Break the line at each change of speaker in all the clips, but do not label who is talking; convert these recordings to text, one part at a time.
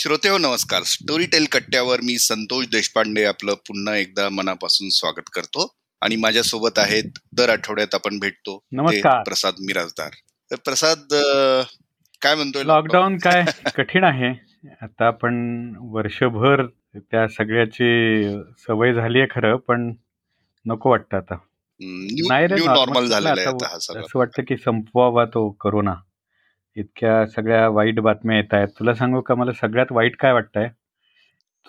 श्रोते हो नमस्कार. स्टोरी टेल कट्ट्यावर मी संतोष देशपांडे आपलं पुन्हा एकदा मनापासून स्वागत करतो. आणि माझ्यासोबत आहेत दर आठवड्यात आपण भेटतो प्रसाद मिराजदार. तर प्रसाद काय म्हणतोय?
लॉकडाऊन काय कठीण आहे. आता आपण वर्षभर त्या सगळ्याची सवय झाली आहे खरं पण नको वाटतं आता.
न्यू
नाही
नॉर्मल
झालं असं वाटतं की संपवावा तो करोना इतक्या सगळ्या वाईट बातम्या येत आहेत तुला सांगू का मला सगळ्यात वाईट काय वाटतंय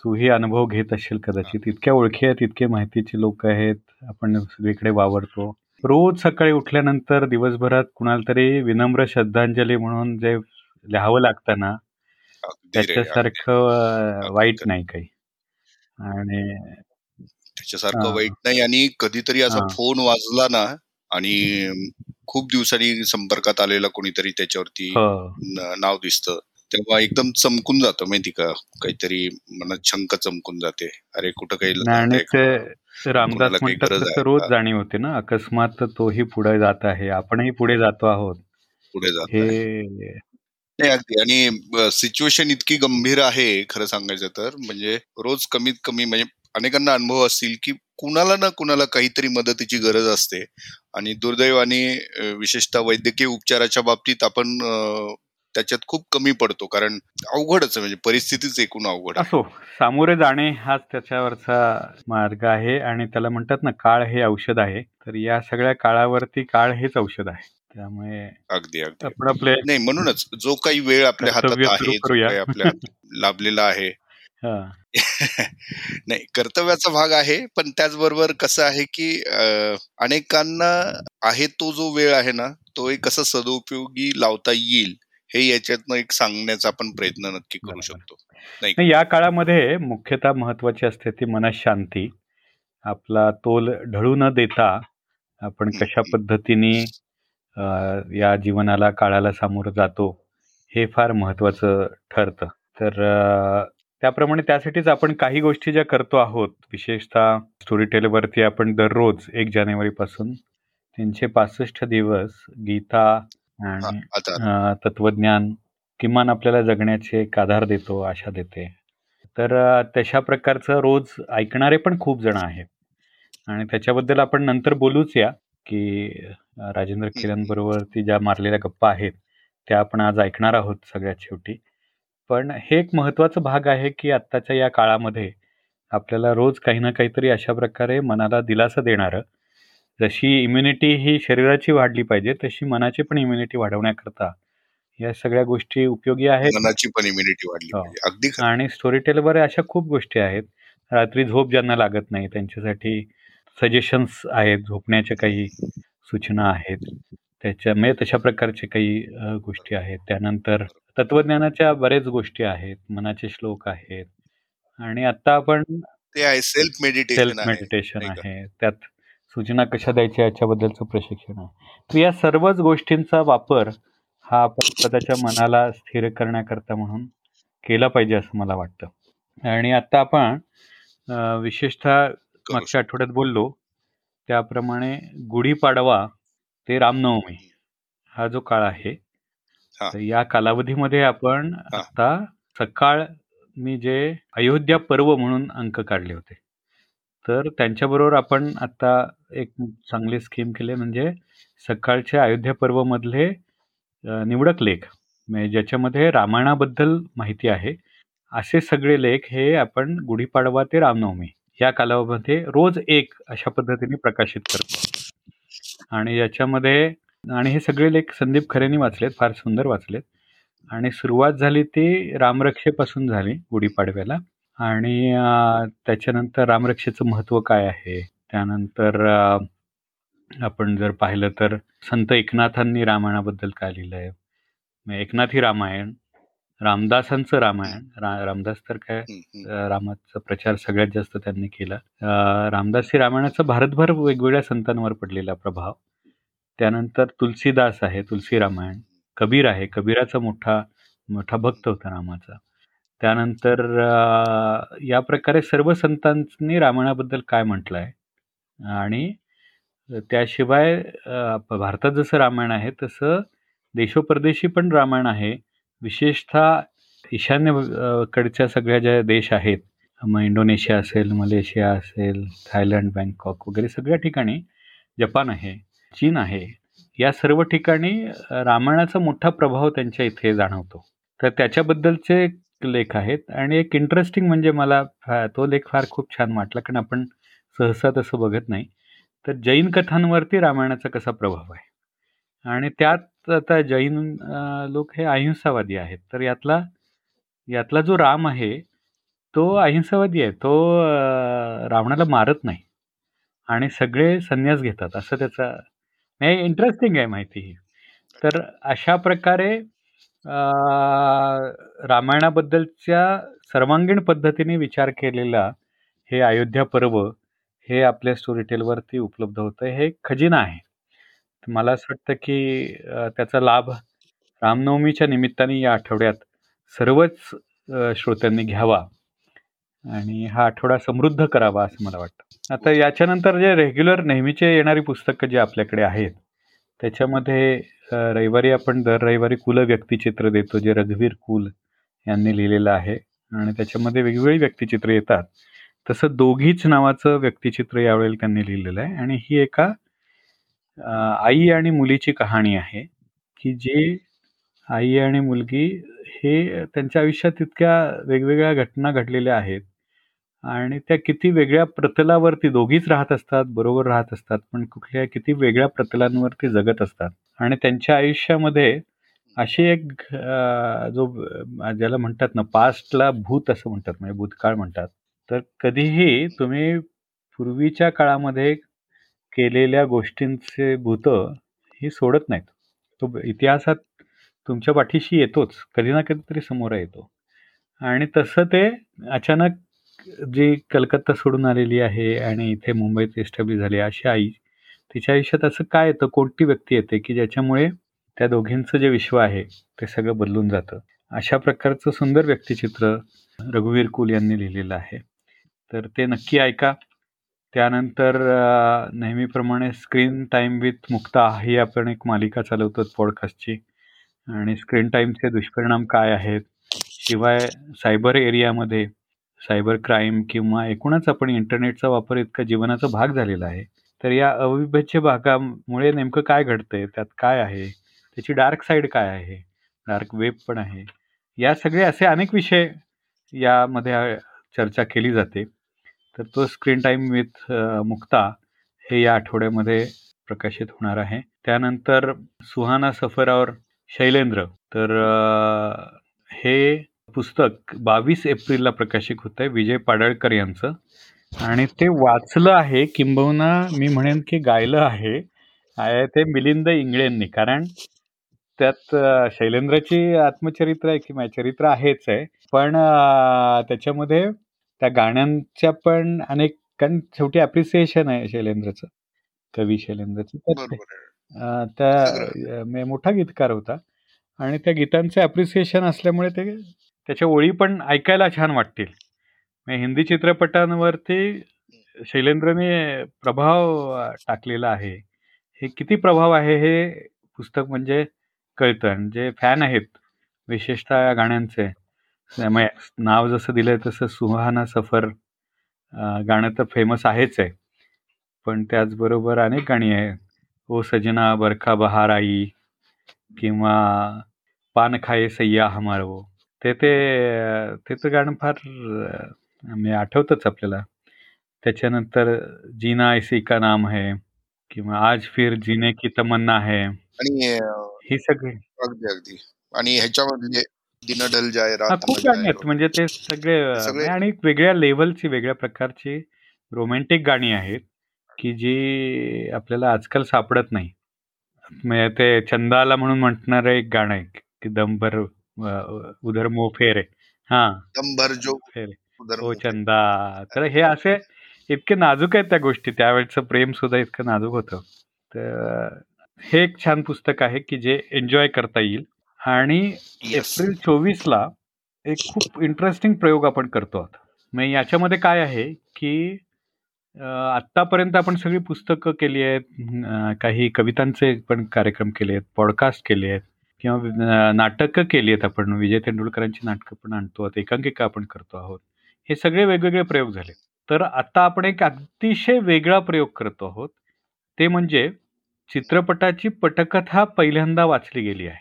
तूही अनुभव घेत असशील कदाचित इतक्या ओळखी आहेत इतके माहितीचे लोक आहेत आपण सगळीकडे वावरतो रोज सकाळी उठल्यानंतर दिवसभरात कुणाला तरी विनम्र श्रद्धांजली म्हणून जे लिहावं लागतं ना. त्याच्यासारखं वाईट. नाही काही आणि
त्याच्यासारखं. वाईट नाही आणि कधीतरी असा. फोन वाजला ना आणि खूप दिवसांनी संपर्कात आलेला कोणीतरी त्याच्यावरती नाव दिसतं. तेव्हा एकदम चमकून जातं माहिती का? काहीतरी मनात शंका चमकून जाते. अरे कुठं काही
रामदास म्हणतात रोज? जाणीव होते ना अकस्मात तोही पुढे जात आहे. आपणही पुढे जातो आहोत.
पुढे जात
हे.
नाही अगदी. आणि सिच्युएशन इतकी गंभीर आहे खरं सांगायचं तर. म्हणजे रोज कमीत कमी म्हणजे अनेकांना अनुभव असतील की कुणाला ना कुणाला काहीतरी मदतीची गरज असते. आणि दुर्दैवाने विशेषतः वैद्यकीय उपचाराच्या बाबतीत आपण त्याच्यात खूप कमी पडतो. कारण अवघडच म्हणजे परिस्थितीच एकूण अवघड
असो सामोरे जाणे हाच त्याच्यावरचा मार्ग आहे. आणि त्याला म्हणतात ना काळ हे औषध आहे. तर या सगळ्या काळावरती काळ हेच औषध आहे. त्यामुळे
अगदी अगदी.
आपण आपले
नाही म्हणूनच जो काही वेळ आपल्या हातात आहे आपल्या लाभलेला आहे नाही कर्तव्याचा भाग आहे पण त्याचबरोबर कसं आहे की अनेकांना आहे तो जो वेळ आहे ना तो एक कसा सदुपयोगी लावता येईल हे याच्यातनं एक सांगण्याचा आपण प्रयत्न नक्की करू. शकतो. नाही
या काळामध्ये मुख्यतः महत्वाची असते ती मनशांती. आपला तोल ढळू न देता आपण कशा. पद्धतीने या जीवनाला काळाला सामोरं जातो हे फार महत्वाचं ठरतं. तर त्याप्रमाणे त्यासाठीच आपण काही गोष्टी ज्या करतो आहोत विशेषतः स्टोरी टेलवरती आपण दररोज एक जानेवारीपासून तीनशे पासष्ट दिवस गीता आणि तत्वज्ञान किमान आपल्याला जगण्याचे एक आधार देतो आशा देते. तर तशा प्रकारचं रोज ऐकणारे पण खूप जण आहेत. आणि त्याच्याबद्दल आपण नंतर बोलूच या की राजेंद्र किरणबरोबरती ज्या मारलेल्या गप्पा आहेत त्या आपण आज ऐकणार आहोत सगळ्यात शेवटी. पण हे एक महत्त्वाचा भाग आहे की आत्ताच्या या काळामध्ये आपल्याला रोज काही ना काहीतरी अशा प्रकारे मनाला दिलासा देणारं जशी इम्युनिटी ही शरीराची वाढली पाहिजे तशी मनाची पण इम्युनिटी वाढवण्याकरता या सगळ्या गोष्टी उपयोगी आहेत.
मनाची पण इम्युनिटी वाढली
हो.
पाहिजे. अगदी
आणि स्टोरी टेलवर अशा खूप गोष्टी आहेत. रात्री झोप ज्यांना लागत नाही त्यांच्यासाठी सजेशन्स आहेत झोपण्याच्या काही सूचना आहेत. त्याच्या म्हणजे तशा प्रकारचे काही गोष्टी आहेत. त्यानंतर तत्वज्ञानाच्या बरेच गोष्टी आहेत. मनाचे श्लोक आहेत. आणि आता आपण
ते आहे सेल्फ मेडिटेशन आहे.
मेडिटेशन? आहे. त्यात सूचना कशा द्यायच्या याच्याबद्दलचं प्रशिक्षण आहे. तर या सर्वच गोष्टींचा वापर हा आपण स्वतःच्या मनाला स्थिर करण्याकरता म्हणून केला पाहिजे असं मला वाटतं. आणि आता आपण विशेषतः मागच्या आठवड्यात बोललो त्याप्रमाणे गुढीपाडवा ते रामनवमी हा जो काळ आहे. तर या कालावधीमध्ये आपण. आता सकाळ मी जे अयोध्या पर्व म्हणून अंक काढले होते तर त्यांच्याबरोबर आपण आता एक चांगली स्कीम केली म्हणजे सकाळच्या अयोध्या पर्व मधले निवडक लेख म्हणजे ज्याच्यामध्ये रामायणाबद्दल माहिती आहे असे सगळे लेख हे आपण गुढीपाडवा ते रामनवमी या कालावधीमध्ये रोज एक अशा पद्धतीने प्रकाशित करतो आणि याच्यामध्ये आणि हे सगळे लेख संदीप खरेंनी वाचलेत फार सुंदर वाचलेत. आणि सुरुवात झाली ती रामरक्षेपासून झाली गुढीपाडव्याला. आणि त्याच्यानंतर रामरक्षेचं महत्त्व काय आहे? त्यानंतर आपण जर पाहिलं तर संत एकनाथांनी रामायणाबद्दल काय लिहिलं आहे एकनाथी रामायण रामदासांचं रामायण. रा रामदास तर काय रामाचा प्रचार सगळ्यात जास्त त्यांनी केला. रामदासी रामायणाचा भारतभर वेगवेगळ्या संतांवर पडलेला प्रभाव. त्यानंतर तुलसीदास आहे तुलसी रामायण. कबीर आहे कबीराचा मोठा मोठा भक्त होता रामाचा. त्यानंतर या प्रकारे सर्व संतांनी रामायणाबद्दल काय म्हटलं आहे आणि त्याशिवाय भारतात जसं रामायण आहे तसं देशोपरदेशी पण रामायण आहे. विशेषतः ईशान्य कडच्या सगळ्या ज्या देश आहेत मग इंडोनेशिया असेल मलेशिया असेल थायलंड बँकॉक वगैरे सगळ्या ठिकाणी जपान आहे चीन आहे या सर्व ठिकाणी रामायणाचा मोठा प्रभाव त्यांच्या इथे जाणवतो. तर त्याच्याबद्दलचे लेख आहेत आणि एक इंटरेस्टिंग म्हणजे मला तो लेख फार खूप छान वाटला कारण आपण सहसा तसं बघत नाही. तर जैन कथांवरती रामायणाचा कसा प्रभाव आहे? आणि त्यात आता जैन लोक हे अहिंसावादी आहेत. तर यातला यातला जो राम आहे तो अहिंसावादी आहे. तो रावणाला मारत नाही. आणि सगळे संन्यास घेतात. असं त्याचा नाही इंटरेस्टिंग आहे माहिती ही. तर अशा प्रकारे रामायणाबद्दलच्या सर्वांगीण पद्धतीने विचार केलेला हे अयोध्या पर्व हे आपल्या स्टोरी टेलवरती उपलब्ध होतं. हे खजिना आहे. मला असं वाटतं की त्याचा लाभ रामनवमीच्या निमित्ताने या आठवड्यात सर्वच श्रोत्यांनी घ्यावा आणि हा आठवडा समृद्ध करावा असं मला वाटतं. आता याच्यानंतर जे रेग्युलर नेहमीचे येणारी पुस्तकं जी आपल्याकडे आहेत त्याच्यामध्ये रविवारी आपण दर रविवारी कुल व्यक्तिचित्र देतो जे रघुवीर कुल यांनी लिहिलेलं आहे आणि त्याच्यामध्ये वेगवेगळी व्यक्तिचित्र येतात. तसं दोघीच नावाचं व्यक्तिचित्र यावेळेला त्यांनी लिहिलेलं आहे आणि ही एका आई आणि मुलीची कहाणी आहे की जे आई आणि मुलगी हे त्यांच्या आयुष्यात इतक्या वेगवेगळ्या घटना घडलेल्या आहेत आणि त्या किती वेगळ्या प्रतलावरती दोघीच राहत असतात बरोबर राहत असतात पण कुठल्या किती वेगळ्या प्रतलांवरती जगत असतात. आणि त्यांच्या आयुष्यामध्ये अशी एक जो ज्याला म्हणतात ना पास्टला भूत असं म्हणतात म्हणजे भूतकाळ म्हणतात. तर कधीही तुम्ही पूर्वीच्या काळामध्ये केलेल्या गोष्टींचे भूत ही सोडत नाहीत. तो इतिहासात तुमच्या पाठीशी येतोच कधी ना कधीतरी समोर येतो. आणि तसं ते अचानक जी कलकत्ता सोडून आलेली आहे आणि इथे मुंबईत एस्टॅब्लिश झाली अशी आई तिच्या आयुष्यात असं काय येतं? कोणती व्यक्ती येते की ज्याच्यामुळे त्या दोघींचं जे विश्व आहे ते सगळं बदलून जातं? अशा प्रकारचं सुंदर व्यक्तिचित्र रघुवीर कुल यांनी लिहिलेलं आहे. तर ते नक्की ऐका. त्यानंतर नेहमीप्रमाणे स्क्रीन टाईम विथ मुक्ता ही आपण एक मालिका चालवतो पॉडकास्टची आणि स्क्रीन टाईमचे दुष्परिणाम काय आहेत? शिवाय सायबर एरियामध्ये सायबर क्राईम किंवा एकूणच आपण इंटरनेटचा वापर इतका जीवनाचा भाग झालेला आहे तर या अविभाज्य भागामुळे नेमकं काय घडतंय? त्यात काय आहे? त्याची डार्क साईड काय आहे? डार्क वेब पण आहे. या सगळे असे अनेक विषय यामध्ये चर्चा केली जाते. तर तो स्क्रीन टाईम विथ मुक्ता हे या आठवड्यामध्ये प्रकाशित होणार आहे. त्यानंतर सुहाना सफरावर शैलेंद्र. तर हे पुस्तक बावीस एप्रिलला प्रकाशित होत आहे विजय पाडळकर यांचं. आणि ते वाचलं आहे किंबहुना मी म्हणेन की गायलं आहे ते मिलिंद इंगळेंनी कारण त्यात शैलेंद्राची आत्मचरित्र आहे किंवा चरित्र आहेच आहे. पण त्याच्यामध्ये त्या गाण्यांच्या पण अनेक कारण शेवटी अप्रिसिएशन आहे शैलेंद्रचं कवी शैलेंद्रचं. त्या मोठा गीतकार होता. आणि त्या गीतांचे अप्रिसिएशन असल्यामुळे ते त्याच्या ओळी पण ऐकायला छान वाटतील. हिंदी चित्रपटांवरती शैलेंद्रने प्रभाव टाकलेला आहे. हे किती प्रभाव आहे हे पुस्तक म्हणजे कळतं. जे फॅन आहेत विशेषतः या गाण्यांचे नाव जसं दिलंय तसं सुहाना सफर गाणं तर फेमस आहेच आहे. पण त्याचबरोबर अनेक गाणी आहे ओ सजना बरखा बहार आई किंवा पान खाये सय्या हमारो ते ते त्याचं गाणं फार म्हणजे आठवतंच आपल्याला. त्याच्यानंतर जीना ऐसी का नाम है किंवा आज फिर जीने की तमन्ना है.
आणि
ही सगळी.
अगदी अगदी. आणि ह्याच्यामध्ये दिन ढल जाय
खूप गाणी आहेत. म्हणजे ते सगळे आणि वेगळ्या लेवलची वेगळ्या प्रकारची रोमॅन्टिक गाणी आहेत की जी आपल्याला आजकाल सापडत नाही. म्हणजे ते चंदाला म्हणून म्हणणार एक गाणं आहे की दमभर उधर मो फेरे. हा.
दमभर जो
फेरे. हो चंदा. तर हे असे इतके नाजूक आहेत त्या गोष्टी. त्यावेळेचं प्रेम सुद्धा इतकं नाजूक होतं. तर हे एक छान पुस्तक आहे की जे एन्जॉय करता येईल. आणि एप्रिल चोवीसला एक खूप इंटरेस्टिंग प्रयोग आपण करतो आहोत मग याच्यामध्ये काय आहे की आत्तापर्यंत आपण सगळी पुस्तकं केली आहेत काही कवितांचे पण कार्यक्रम केले आहेत पॉडकास्ट केले आहेत किंवा नाटकं केली आहेत आपण. विजय तेंडुलकरांची नाटकं पण आणतो आहोत, एकांकिका आपण करतो आहोत. हे सगळे वेगवेगळे प्रयोग झाले. तर आता आपण एक अतिशय वेगळा प्रयोग करतो आहोत. ते म्हणजे चित्रपटाची पटकथा पहिल्यांदा वाचली गेली आहे.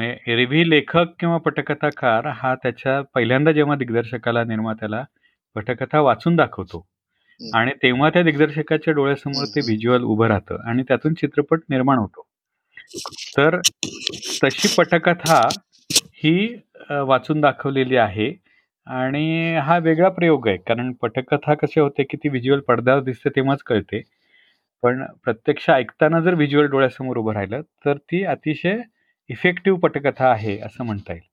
म्हणजे एरवी लेखक किंवा पटकथाकार हा त्याच्या पहिल्यांदा जेव्हा दिग्दर्शकाला, निर्मात्याला पटकथा वाचून दाखवतो
हं.
आणि तेव्हा त्या दिग्दर्शकाच्या डोळ्यासमोर ते. व्हिज्युअल उभं राहतं आणि त्यातून चित्रपट निर्माण होतो. तर तशी पटकथा ही अ, वाचून दाखवलेली आहे आणि हा वेगळा प्रयोग आहे. कारण पटकथा कशी होते, की ती व्हिज्युअल पडद्यावर दिसते तेव्हाच कळते. पण प्रत्यक्ष ऐकताना जर व्हिज्युअल डोळ्यासमोर उभं राहिलं, तर ती अतिशय इफेक्टिव्ह पटकथा आहे असं म्हणता येईल.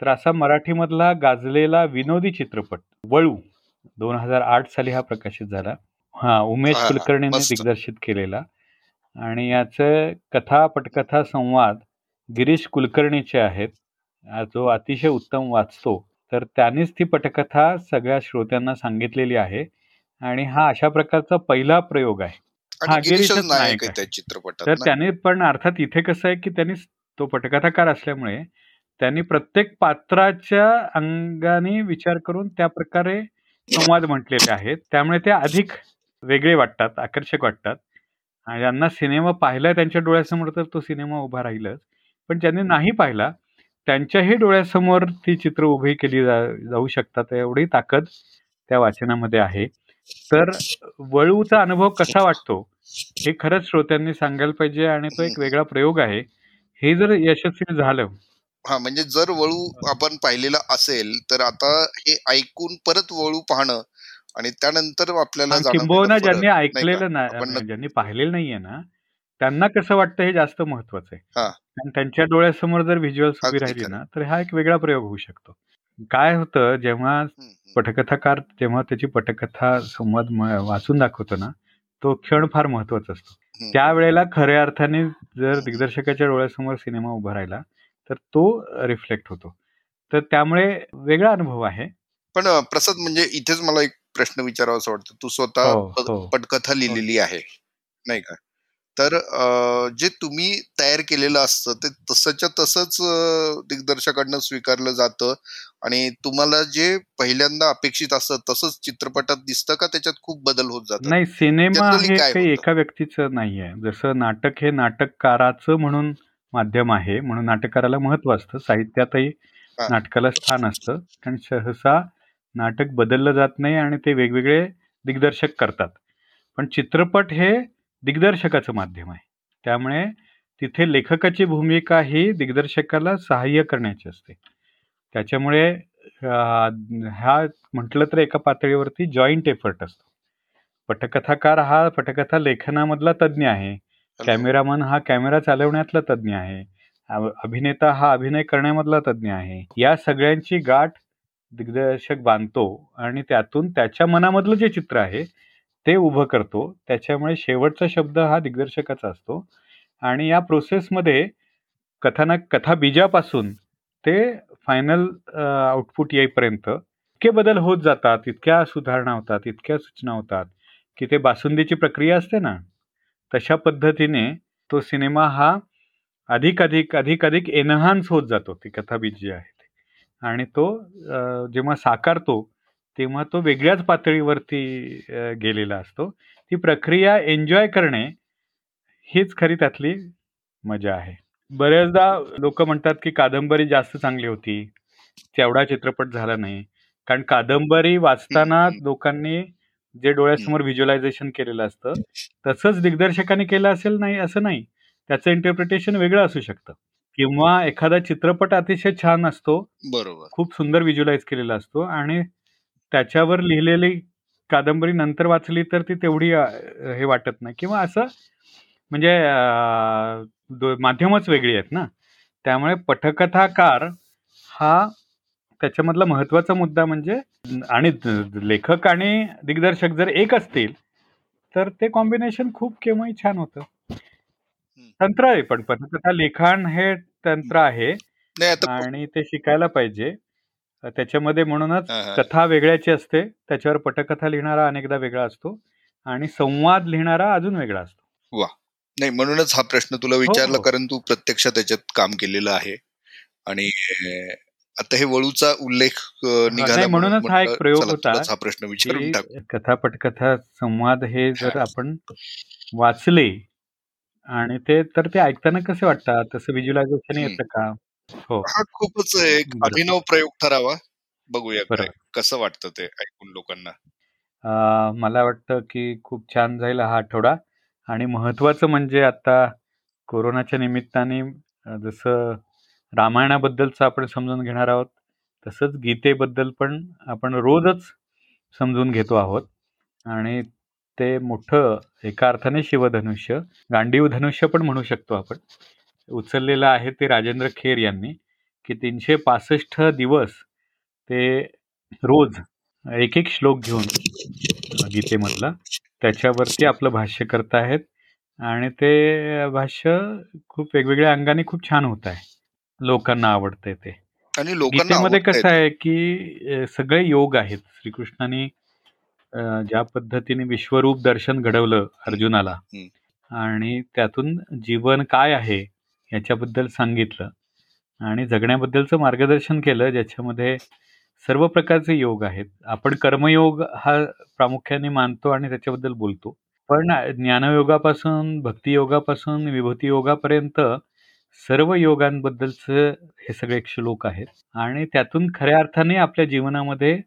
तर असा मराठीमधला गाजलेला विनोदी चित्रपट वळू 2008 साली हा प्रकाशित झाला. हां, उमेश. कुलकर्णीने. दिग्दर्शित केलेला आणि याचे कथा, पटकथा, संवाद गिरीश कुलकर्णीचे आहेत. जो अतिशय उत्तम वाचतो. तर त्यानेच ती पटकथा सगळ्या श्रोत्यांना सांगितलेली आहे आणि हा अशा प्रकारचा पहिला प्रयोग आहे. हां,
गिरीशच
गिरीशच
नायक आहे
तर? त्याने पण अर्थात इथे कसं आहे, की त्यांनी तो पटकथाकार असल्यामुळे त्यांनी प्रत्येक पात्राच्या अंगाने विचार करून त्या प्रकारे संवाद म्हटलेले आहेत. त्यामुळे ते अधिक वेगळे वाटतात, आकर्षक वाटतात. आणि ज्यांना सिनेमा पाहिला त्यांच्या डोळ्यासमोर तर तो सिनेमा उभा राहीलच. पण ज्यांनी नाही पाहिला, त्यांच्याही डोळ्यासमोर ती चित्र उभी केली जा जाऊ शकतात. एवढी ताकद त्या वाचनामध्ये आहे. तर वळूचा अनुभव कसा वाटतो, हे खरंच श्रोत्यांनी सांगायला पाहिजे आणि तो एक वेगळा प्रयोग आहे. हे जर यशस्वी झालं
हां, म्हणजे जर वळू आपण पाहिलेला असेल, तर आता हे ऐकून परत वळू पाहणं आणि त्यानंतर आपल्याला
किंबहुना ज्यांनी
नाही?
ऐकलेलं ना
आपण नक्क-
ज्यांनी पाहिलेलं नाहीये ना, त्यांना कसं वाटतं हे जास्त महत्वाचं आहे.
हां.
कारण त्यांच्या डोळ्यासमोर जर व्हिज्युअल्स उभी राहिली. ना, तर हा एक वेगळा प्रयोग होऊ शकतो. काय होतं जेव्हा. पटकथाकार जेव्हा त्याची पटकथा संवाद वाचून दाखवतो ना, तो क्षण फार महत्त्वाचा असतो.
हं.
त्यावेळेला खऱ्या अर्थाने जर दिग्दर्शकाच्या डोळ्यासमोर सिनेमा उभा राहिला, तर तो रिफ्लेक्ट होतो. तर त्यामुळे वेगळा अनुभव आहे.
पण प्रसाद म्हणजे इथेच मला एक प्रश्न विचारावासा वाटतो. तू स्वतः
हो, हो.
पटकथा लिहिलेली आहे, नाही का? तर जे तुम्ही तयार केलेलं असतं ते तसंच्या तसंच अ, दिग्दर्शकाकडनं स्वीकारलं जातं आणि तुम्हाला जे पहिल्यांदा अपेक्षित असतं तसंच चित्रपटात दिसतं का त्याच्यात खूप बदल होत जातात?
नाही सिनेमा हे काही? एका व्यक्तीचं नाहीये. जसं नाटक हे नाटककाराचं म्हणून माध्यम आहे, म्हणून नाटककाराला महत्त्व असतं. साहित्यातही. नाटकाला स्थान असतं. कारण सहसा नाटक बदललं जात नाही आणि ते वेगवेगळे दिग्दर्शक करतात. पण चित्रपट हे दिग्दर्शकाचं माध्यम आहे. त्यामुळे तिथे लेखकाची भूमिका ही दिग्दर्शकाला सहाय्य करण्याची असते. त्याच्यामुळे हा म्हटलं तर एका पातळीवरती जॉईंट एफर्ट असतो. पटकथाकार हा पटकथा लेखनामधला तज्ञ आहे. कॅमेरामन हा कॅमेरा चालवण्यातला तज्ञ आहे. अभिनेता हा अभिनय करण्यामधला तज्ञ आहे. या सगळ्यांची गाठ दिग्दर्शक बांधतो आणि त्यातून त्याच्या मनामधलं जे चित्र आहे, ते उभं करतो. त्याच्यामुळे शेवटचा शब्द हा दिग्दर्शकाचा असतो आणि या प्रोसेसमध्ये कथानक कथा बीजापासून ते फायनल आउटपुट येईपर्यंत इतके बदल होत जातात, इतक्या सुधारणा होतात, इतक्या सूचना होतात, की ते बासुंदीची प्रक्रिया असते ना, तशा पद्धतीने तो सिनेमा हा अधिक, अधिक, अधिक, अधिक एनहान्स होत जातो, ती कथाबीज जी आहे आणि तो जेव्हा साकारतो, तेव्हा तो वेगळ्याच पातळीवरती गेलेला असतो. ती प्रक्रिया एन्जॉय करणे, हीच खरी त्यातली मजा आहे. बऱ्याचदा लोकं म्हणतात, की कादंबरी जास्त चांगली होती. तेवढा चित्रपट झाला नाही. कारण कादंबरी वाचताना. लोकांनी जे डोळ्यासमोर व्हिज्युअलायझेशन केलेलं असतं, तसंच दिग्दर्शकाने केलं असेल नाही असं नाही. त्याचं इंटरप्रिटेशन वेगळं असू शकतं. किंवा एखादा चित्रपट अतिशय छान असतो,
बरोबर.
खूप सुंदर व्हिज्युअलाइज केलेला असतो आणि त्याच्यावर लिहिलेली कादंबरी नंतर वाचली तर ती तेवढी अ, हे वाटत नाही किंवा असं म्हणजे अ, दो माध्यमच वेगळी आहेत ना. त्यामुळे पटकथाकार हा त्याच्यामधला महत्त्वाचा मुद्दा म्हणजे आणि लेखक आणि दिग्दर्शक जर एक असतील, तर ते कॉम्बिनेशन खूप केव्हाही छान होतं. तंत्र आहे पण पटकथा लिखाण हे तंत्र आहे
नाही आता
आणि ते शिकायला पाहिजे. त्याच्यामध्ये म्हणूनच
हां, हां.
कथा वेगळ्याची असते. त्याच्यावर पटकथा लिहिणारा अनेकदा वेगळा असतो आणि संवाद लिहिणारा अजून वेगळा असतो.
वाह! नाही म्हणूनच हा प्रश्न तुला विचारला
हो.
कारण तू प्रत्यक्षात त्याच्यात काम केलेलं आहे आणि आता हे वळूचा उल्लेख निघाला
म्हणूनच हा एक प्रयोग होता
हा प्रश्न विचारून
कथा पटकथा संवाद हे जर आपण वाचले आणि ते तर ते ऐकताना कसे वाटतात तसं व्हिज्युअलायझेशन
हम्म.
येतं का हो.
हा खूपच एक. अभिनव प्रयोग ठरावा. बघूया. कसं वाटतं ते ऐकून लोकांना.
मला वाटतं की खूप छान जाईल हा आठवडा. आणि महत्त्वाचं म्हणजे आता कोरोनाच्या निमित्ताने जसं रामायणाबद्दलचं आपण समजून घेणार आहोत तसंच गीतेबद्दल पण आपण रोजच समजून घेतो आहोत. आणि ते मोठं एका अर्थाने शिवधनुष्य गांडीव धनुष्य पण म्हणू शकतो आपण. उचललेलं आहे ते राजेंद्र खेर यांनी की तीनशे पासष्ट दिवस ते रोज एक एक श्लोक घेऊन गीतेमधला त्याच्यावरती आपलं भाष्य करत आहेत. आणि ते भाष्य खूप वेगवेगळ्या अंगाने खूप छान होत आहे. लोकांना आवडतंय ते.
आणि
गीतेमध्ये कसं आहे की सगळे योग आहेत. श्रीकृष्णाने ज्या पद्धतीने विश्वरूप दर्शन घडवलं अर्जुनाला. आणि त्यातून जीवन काय आहे याच्याबद्दल सांगितलं. आणि जगण्याबद्दलचं मार्गदर्शन केलं ज्याच्यामध्ये सर्व प्रकारचे योग आहेत. आपण कर्मयोग हा प्रामुख्याने मानतो आणि त्याच्याबद्दल बोलतो. पण ज्ञानयोगापासून भक्तियोगापासून विभूती योगापर्यंत सर्व योगांबद्दलचं हे सगळे श्लोक आहेत. आणि त्यातून खऱ्या अर्थाने आपल्या जीवनामध्ये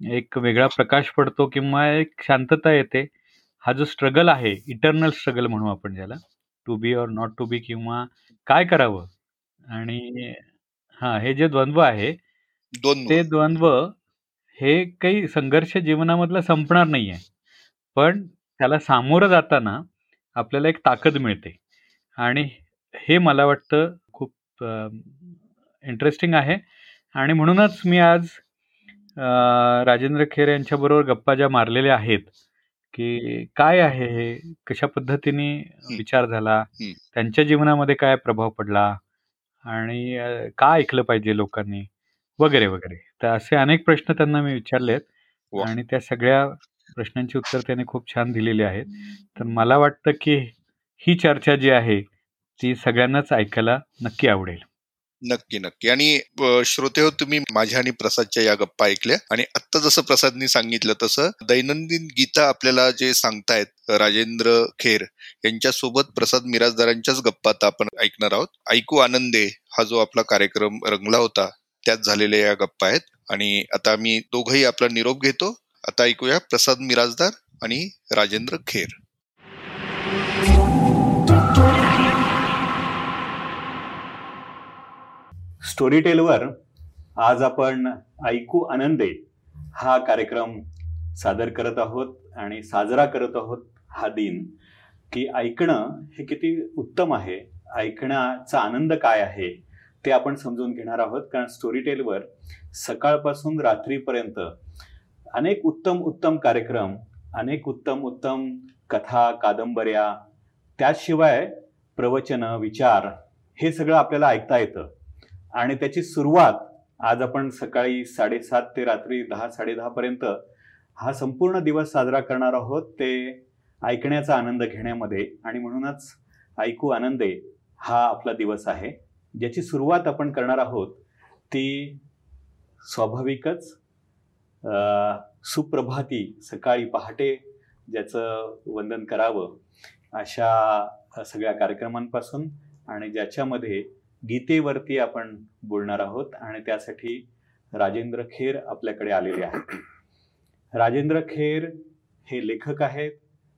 एक वेगळा प्रकाश पडतो किंवा एक शांतता येते. हा जो स्ट्रगल आहे इटर्नल स्ट्रगल म्हणू आपण ज्याला to be or not to be किंवा काय करावं? आणि हा हे जे द्वंद्व आहे ते द्वंद्व हे काही संघर्ष जीवनामधला संपणार नाही आहे. पण त्याला सामोरं जाताना आपल्याला एक ताकद मिळते. आणि हे मला वाटतं खूप इंटरेस्टिंग आहे. आणि म्हणूनच मी आज अ, राजेंद्र खेर यांच्याबरोबर गप्पा ज्या मारलेल्या आहेत की काय आहे हे? कशा पद्धतीने विचार झाला. त्यांच्या जीवनामध्ये काय प्रभाव पडला? आणि अ, का ऐकलं पाहिजे लोकांनी? वगैरे वगैरे. तर असे अनेक प्रश्न त्यांना मी विचारले आहेत
वा.
आणि त्या सगळ्या प्रश्नांची उत्तर त्यांनी खूप छान दिलेली आहेत. तर मला वाटतं की ही चर्चा जी आहे ती सगळ्यांनाच ऐकायला नक्की आवडेल.
नक्की नक्की. आणि श्रोते हो तुम्ही माझ्या आणि प्रसादच्या या गप्पा ऐकल्या. आणि आत्ता जसं प्रसादनी सांगितलं तसं दैनंदिन गीता आपल्याला जे सांगतायत राजेंद्र खेर यांच्यासोबत प्रसाद मिराजदारांच्याच गप्पा आता आपण ऐकणार आहोत. ऐकू आनंदे हा जो आपला कार्यक्रम रंगला होता त्यात झालेल्या या गप्पा आहेत. आणि आता मी दोघंही आपला निरोप घेतो. आता ऐकूया प्रसाद मिराजदार आणि राजेंद्र खेर.
स्टोरी टेलवर आज आपण ऐकू आनंदे हा कार्यक्रम सादर करत आहोत आणि साजरा करत आहोत हा दिन की ऐकणं हे किती उत्तम आहे ऐकण्याचा आनंद काय आहे ते आपण समजून घेणार आहोत. कारण स्टोरी टेलवर सकाळपासून रात्रीपर्यंत अनेक उत्तम उत्तम कार्यक्रम अनेक उत्तम उत्तम कथा कादंबऱ्या त्याशिवाय प्रवचन विचार हे सगळं आपल्याला ऐकता येतं. आणि त्याची सुरुवात आज आपण सकाळी साडेसात ते रात्री दहा साडेदहा पर्यंत हा संपूर्ण दिवस साजरा करणार आहोत. ते ऐकण्याचा आनंद घेण्यामध्ये आणि म्हणूनच ऐकू आनंदे हा आपला दिवस आहे. ज्याची सुरुवात आपण करणार आहोत ती स्वाभाविकच सुप्रभाती सकाळी पहाटे ज्याचं वंदन करावं अशा सगळ्या कार्यक्रमांपासून आणि ज्याच्यामध्ये गीतेवरती आपण बोलणार आहोत आणि त्यासाठी राजेंद्र खेर आपल्याकडे आलेले आहेत. राजेंद्र खेर हे लेखक आहेत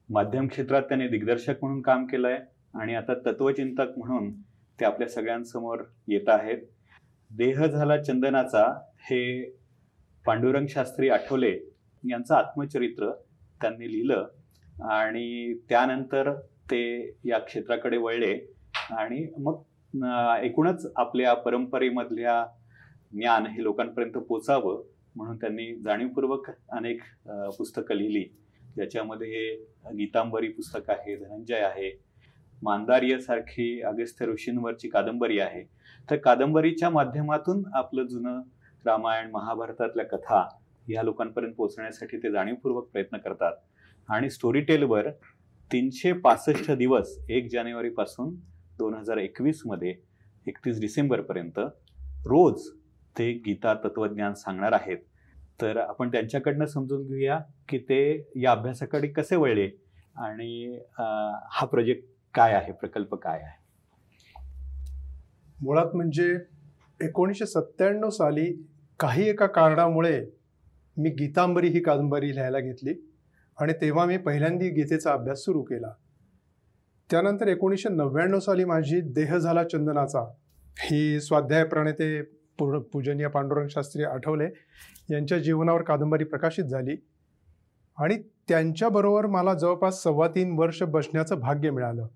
माध्यम क्षेत्रात त्यांनी दिग्दर्शक म्हणून काम केलं आहे आणि आता तत्वचिंतक म्हणून ते आपल्या सगळ्यांसमोर येत आहेत. देह झाला चंदनाचा हे पांडुरंग शास्त्री आठवले यांचं आत्मचरित्र त्यांनी लिहिलं आणि त्यानंतर ते या क्षेत्राकडे वळले आणि मग एकूणच आपल्या परंपरेमधल्या ज्ञान हे लोकांपर्यंत पोचावं म्हणून त्यांनी जाणीवपूर्वक अनेक पुस्तकं लिहिली. ज्याच्यामध्ये गीतांबरी पुस्तक आहे धनंजय आहे मांदार्यसारखी अगस्त्य ऋषींवरची कादंबरी आहे. तर कादंबरीच्या माध्यमातून आपलं जुनं रामायण महाभारतातल्या कथा ह्या लोकांपर्यंत पोहोचण्यासाठी ते जाणीवपूर्वक प्रयत्न करतात. आणि स्टोरी टेलवर
तीनशे पासष्ट दिवस एक जानेवारीपासून दोन हजार एकवीसमध्ये एकतीस डिसेंबरपर्यंत रोज ते गीता तत्वज्ञान सांगणार आहेत. तर आपण त्यांच्याकडनं समजून घेऊया की ते या अभ्यासाकडे कसे वळले आणि हा प्रोजेक्ट काय आहे? प्रकल्प काय आहे?
मुळात म्हणजे एकोणीसशे सत्त्याण्णव साली काही एका कारणामुळे मी गीतांबरी ही कादंबरी लिहायला घेतली आणि तेव्हा मी पहिल्यांदा गीतेचा अभ्यास सुरू केला. त्यानंतर एकोणीसशे नव्याण्णव साली माझी देह झाला चंदनाचा. ही स्वाध्याय प्रणेते पूर्ण पूजनीय पांडुरंग शास्त्री आठवले. यांच्या जीवनावर कादंबरी प्रकाशित झाली. आणि त्यांच्याबरोबर मला जवळपास सव्वा तीन वर्ष बसण्याचं भाग्य मिळालं.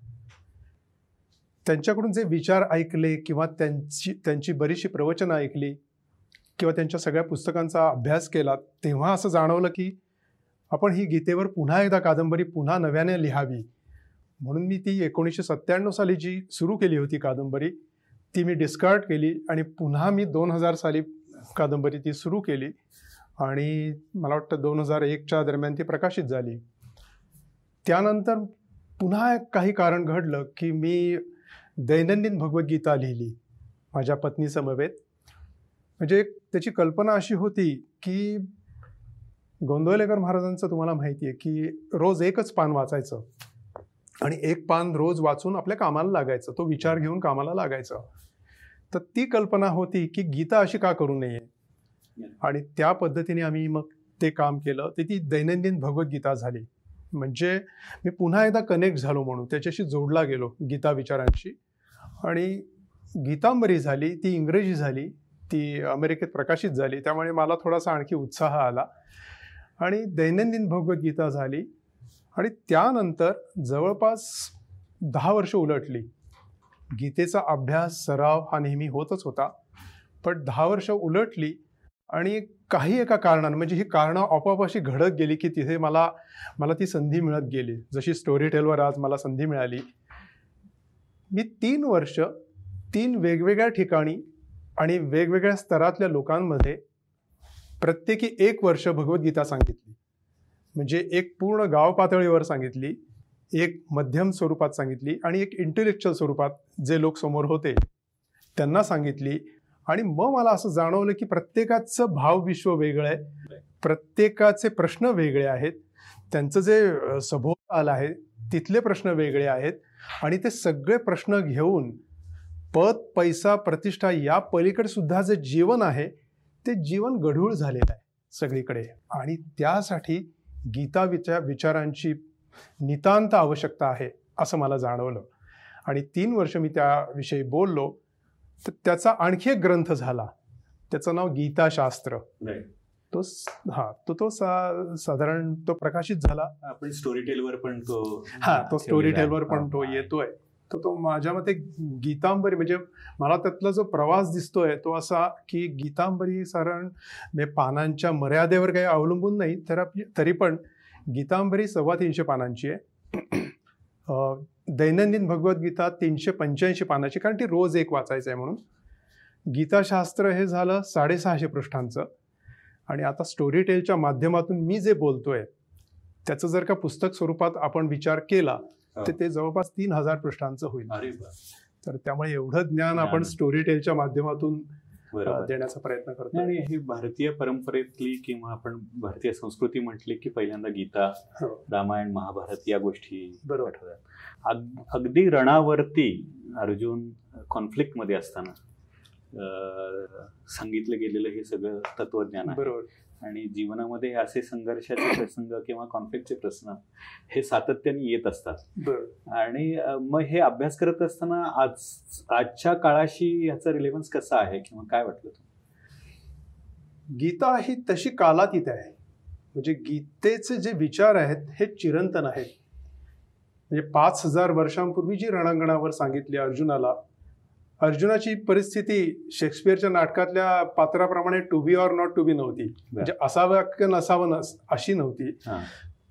त्यांच्याकडून जे विचार ऐकले किंवा त्यांची त्यांची बरीचशी प्रवचनं ऐकली किंवा त्यांच्या सगळ्या पुस्तकांचा अभ्यास केला तेव्हा असं जाणवलं की आपण ही गीतेवर पुन्हा एकदा कादंबरी पुन्हा नव्याने लिहावी. म्हणून मी ती एकोणीसशे सत्त्याण्णव साली जी सुरू केली होती कादंबरी ती मी डिस्कार्ड केली आणि पुन्हा मी दोन हजार साली कादंबरी ती सुरू केली आणि मला वाटतं दोन हजार एकच्या दरम्यान ती प्रकाशित झाली. त्यानंतर पुन्हा एक काही कारण घडलं की मी दैनंदिन भगवद्गीता लिहिली माझ्या पत्नीसमवेत म्हणजे त्याची कल्पना अशी होती की गोंदवलेकर महाराजांचं तुम्हाला माहिती आहे की रोज एकच पान वाचायचं. आणि एक पान रोज वाचून आपल्या कामाला लागायचं तो विचार घेऊन कामाला लागायचं. तर ती कल्पना होती की गीता अशी का करू नये? आणि त्या पद्धतीने आम्ही मग ते काम केलं. ते ती दैनंदिन भगवद्गीता झाली. म्हणजे मी पुन्हा एकदा कनेक्ट झालो म्हणून त्याच्याशी जोडला गेलो गीता विचारांशी. आणि गीतांबरी झाली ती इंग्रजी झाली ती अमेरिकेत प्रकाशित झाली त्यामुळे मला थोडासा आणखी उत्साह आला. आणि दैनंदिन भगवद्गीता झाली. आणि त्यानंतर जवळपास दहा वर्ष उलटली. गीतेचा अभ्यास सराव हा नेहमी होतच होता. पण दहा वर्ष उलटली आणि काही एका कारणानं म्हणजे ही कारणं आपोआप अशी घडत गेली की तिथे मला मला ती संधी मिळत गेली. जशी स्टोरी टेलवर आज मला संधी मिळाली. मी तीन वर्ष तीन वेगवेगळ्या ठिकाणी आणि वेगवेगळ्या स्तरातल्या लोकांमध्ये प्रत्येकी एक वर्ष भगवद्गीता सांगितली. म्हणजे एक पूर्ण गाव पातळीवर सांगितली एक मध्यम स्वरूपात सांगितली आणि एक इंटेलेक्च्युअल स्वरूपात जे लोक समोर होते त्यांना सांगितली. आणि मग मला असं जाणवलं की प्रत्येकाचं भावविश्व वेगळं आहे. प्रत्येकाचे प्रश्न वेगळे आहेत. त्यांचं जे सभोवताल आहे तिथले प्रश्न वेगळे आहेत. आणि ते सगळे प्रश्न घेऊन पद पैसा प्रतिष्ठा या पलीकडे सुद्धा जे जीवन आहे ते जीवन गढूळ झालेलं आहे सगळीकडे. आणि त्यासाठी गीता विचार विचारांची नितांत आवश्यकता आहे असं मला जाणवलं. आणि तीन वर्ष मी त्याविषयी बोललो तर त्याचा आणखी एक ग्रंथ झाला. त्याचं नाव गीताशास्त्र. तो हा तो तो सा- साधारण तो प्रकाशित झाला.
आपण स्टोरी टेलवर पण तो
हा तो स्टोरी. टेलवर पण तो. येतोय. तर तो माझ्या मते गीतांबरी म्हणजे मला त्यातला जो प्रवास दिसतोय तो असा की गीतांबरी साधारण म्हणजे पानांच्या मर्यादेवर काही अवलंबून नाही तर आपली तरी पण गीतांबरी सव्वा तीनशे पानांची आहे. दैनंदिन भगवद्गीता तीनशे पंच्याऐंशी पानाची कारण ती रोज एक वाचायचं आहे म्हणून. गीताशास्त्र हे झालं साडेसहाशे पृष्ठांचं. आणि आता स्टोरी टेलच्या माध्यमातून मी जे बोलतोय त्याचं जर का पुस्तक स्वरूपात आपण विचार केला तर ते जवळपास तीन हजार पृष्ठांचं होईल. तर त्यामुळे एवढं ज्ञान आपण. स्टोरी टेलच्या माध्यमातून देण्याचा प्रयत्न करतो
आणि ही भारतीय परंपरेतली किंवा आपण भारतीय संस्कृती म्हटली की पहिल्यांदा गीता
हो.
रामायण महाभारत या गोष्टी
बरोबर.
अगदी रणावरती अर्जुन कॉन्फ्लिक्टमध्ये असताना सांगितलं गेलेलं हे सगळं तत्वज्ञान आहे
बरोबर
आणि जीवनामध्ये असे संघर्षाचे प्रसंग किंवा कॉन्फ्लिक्टचे प्रश्न हे सातत्याने येत असतात. आणि मग हे अभ्यास करत असताना आज आजच्या काळाशी ह्याचा रिलेव्हन्स कसा आहे किंवा काय वाटलं तुम्हाला?
गीता ही तशी कालातीत आहे. म्हणजे गीतेचे जे विचार आहेत हे चिरंतन आहेत. म्हणजे पाच हजार वर्षांपूर्वी जी रणांगणावर सांगितली अर्जुनाला अर्जुनाची परिस्थिती शेक्सपियरच्या नाटकातल्या पात्राप्रमाणे to be or not to be नव्हती. म्हणजे असावं की नसावं नस अशी नव्हती.